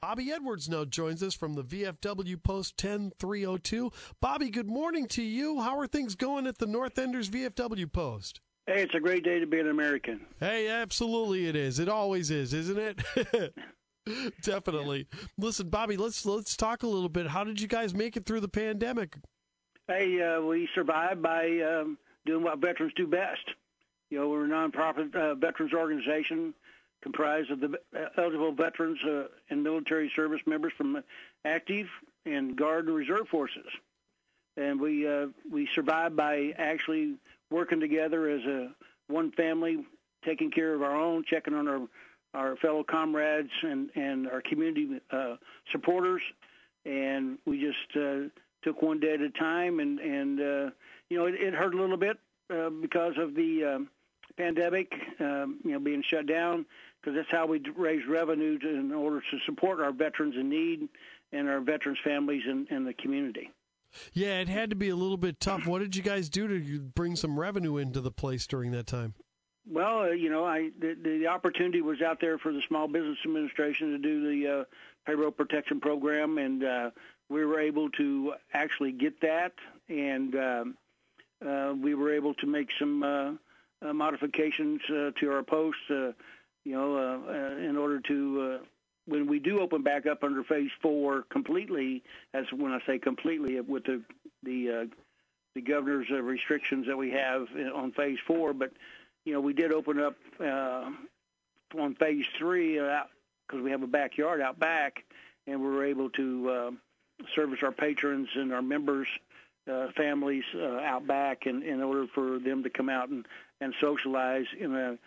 Bobby Edwards now joins us from the VFW Post 10302. Bobby, good morning to you. How are things going at the North Enders VFW Post? Hey, it's a great day to be an American. Hey, absolutely it is. It always is, isn't it? Definitely. Listen, Bobby, let's let's talk a little bit. How did you guys make it through the pandemic? Hey, uh, we survived by um, doing what veterans do best. You know, we're a nonprofit uh, veterans organization comprised of the eligible veterans uh, and military service members from active and guard and reserve forces. And we uh, we survived by actually working together as a one family, taking care of our own, checking on our our fellow comrades and and our community uh, supporters, and we just uh, took one day at a time. And and uh, you know it, it hurt a little bit uh, because of the um, pandemic, um, you know, being shut down because that's how we raise revenue to, in order to support our veterans in need and our veterans' families and, and the community. Yeah, it had to be a little bit tough. What did you guys do to bring some revenue into the place during that time? Well, uh, you know, I the, the opportunity was out there for the Small Business Administration to do the uh, payroll protection program, and uh, we were able to actually get that, and um, uh, we were able to make some uh, modifications uh, to our posts. Uh, you know, uh, uh, in order to uh, when we do open back up under phase four completely, as when I say completely, with the the the governor's restrictions that we have on phase four, but you know we did open up on phase three because we have a backyard out back, and we were able to service our patrons and our members. Uh, families uh, out back, and in order for them to come out and, and socialize in a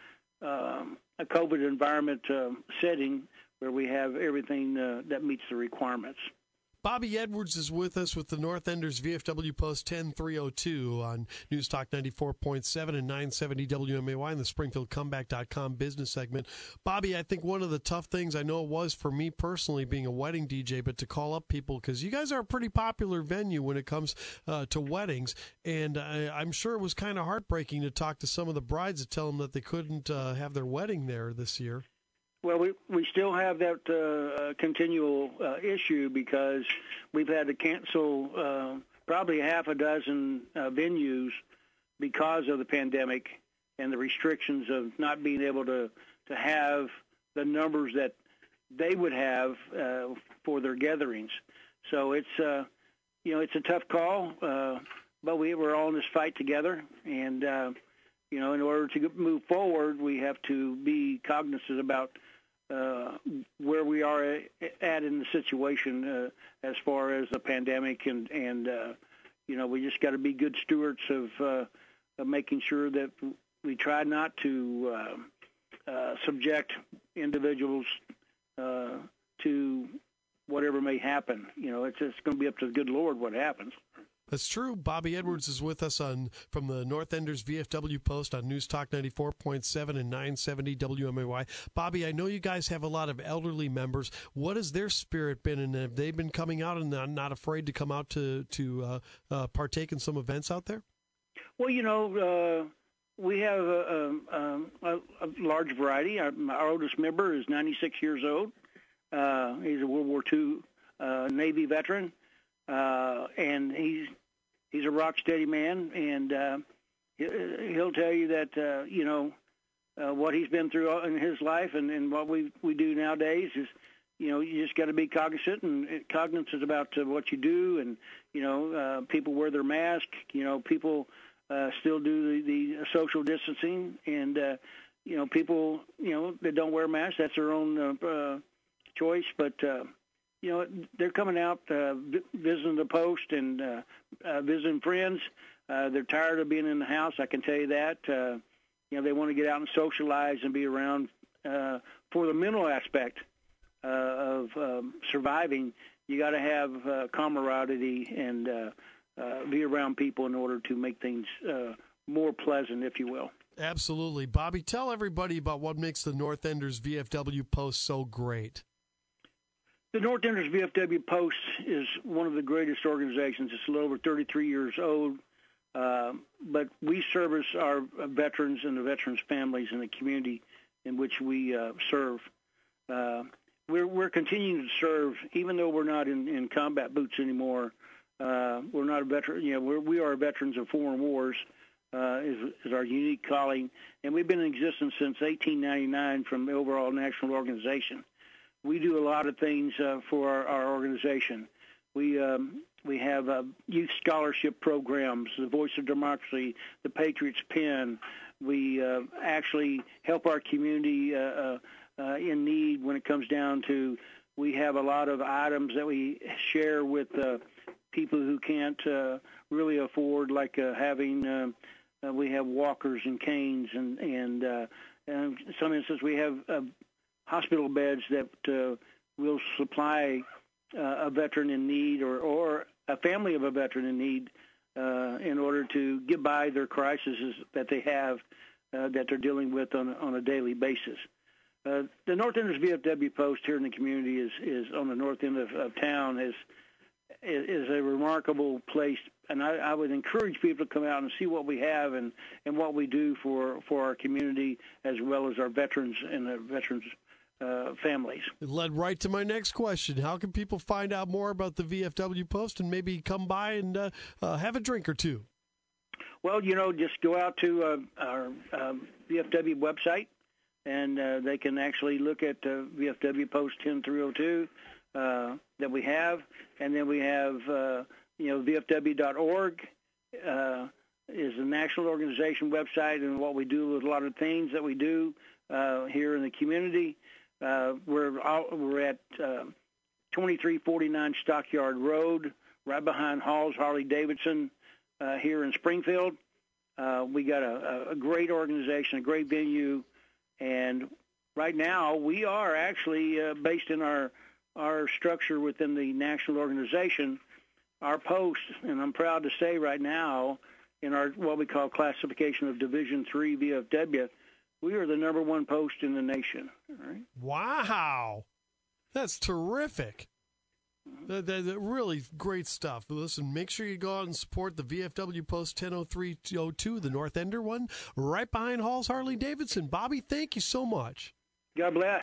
um, a COVID environment uh, setting where we have everything uh, that meets the requirements. Bobby Edwards is with us with the North Enders VFW Post 10302 on News Talk 94.7 and 970 WMAY in the SpringfieldComeback.com business segment. Bobby, I think one of the tough things I know it was for me personally being a wedding DJ, but to call up people because you guys are a pretty popular venue when it comes uh, to weddings. And I, am sure it was kind of heartbreaking to talk to some of the brides to tell them that they couldn't uh, have their wedding there this year. Well, we we still have that uh, uh, continual uh, issue because we've had to cancel uh, probably half a dozen uh, venues because of the pandemic and the restrictions of not being able to to have the numbers that they would have uh, for their gatherings. So it's you know it's a tough call, but we we're all in this fight together, and you know in order to move forward, we have to be cognizant about uh, where we are at in the situation uh, as far as the pandemic and and uh, you know we just got to be good stewards of, uh, of making sure that we try not to uh, uh, subject individuals uh, to whatever may happen. You know, it's it's going to be up to the good Lord what happens. That's true. Bobby Edwards is with us on from the North Enders VFW Post on News Talk 94.7 and 970 WMAY. Bobby, I know you guys have a lot of elderly members. What has their spirit been, and have they been coming out and not afraid to come out to to uh, uh, partake in some events out there? Well, you know. Uh, we have a, a, a, a large variety. Our, our, oldest member is 96 years old. Uh, he's a World War II uh, Navy veteran, uh, and he's he's a rock steady man, and uh, he'll tell you that uh, you know uh, what he's been through in his life, and, and what we we do nowadays is you know you just got to be cognizant and cognizant about uh, what you do, and you know uh, people wear their mask, you know people uh, still do the, the social distancing, and uh, you know people you know that don't wear masks that's their own uh, uh, choice, but uh, you know, they're coming out uh, visiting the post and uh, uh, visiting friends. Uh, they're tired of being in the house. I can tell you that. Uh, you know, they want to get out and socialize and be around uh, for the mental aspect uh, of um, surviving. You got to have uh, camaraderie and uh, uh, be around people in order to make things uh, more pleasant, if you will. Absolutely, Bobby. Tell everybody about what makes the North Enders VFW Post so great. The North Enders VFW Post is one of the greatest organizations. It's a little over 33 years old, uh, but we service our veterans and the veterans' families in the community in which we uh, serve. Uh, we're we're continuing to serve, even though we're not in, in combat boots anymore. Uh, we're not a veteran. You know, we're, we are veterans of foreign wars. Uh, is, is our unique calling, and we've been in existence since 1899 from the overall national organization. We do a lot of things uh, for our, our organization. We um, we have uh, youth scholarship programs, the Voice of Democracy, the Patriots Pen. We uh, actually help our community uh, uh, uh, in need when it comes down to. We have a lot of items that we share with people who can't really afford, like having. We have walkers and canes, and and, and some instances we have hospital beds that uh, will supply uh, a veteran in need or or a family of a veteran in need uh, in order to get by their crises that they have that they're dealing with on on a daily basis. Uh, the North Enders VFW post here in the community is is on the north end of, of town is is a remarkable place, and I, I would encourage people to come out and see what we have and, and what we do for, for our community as well as our veterans and the veterans uh, families. It led right to my next question. How can people find out more about the VFW Post and maybe come by and uh, uh, have a drink or two? Well, you know, just go out to uh, our um, VFW website, and uh, they can actually look at uh, VFW Post 10302 uh, that we have, and then we have uh, you know VFW.org uh, is a national organization website, and what we do with a lot of things that we do uh, here in the community. Uh, we're all, we're at uh, 2349 Stockyard Road, right behind Hall's Harley Davidson uh, here in Springfield. Uh, we got a, a great organization, a great venue, and right now we are actually uh, based in our our structure within the national organization. Our post, and I'm proud to say right now, in our what we call classification of Division Three VFW, we are the number one post in the nation. Right? Wow, that's terrific. That, that, that, really great stuff. Listen, make sure you go out and support the VFW Post 100302, the North Ender one, right behind Hall's Harley Davidson. Bobby, thank you so much. God bless.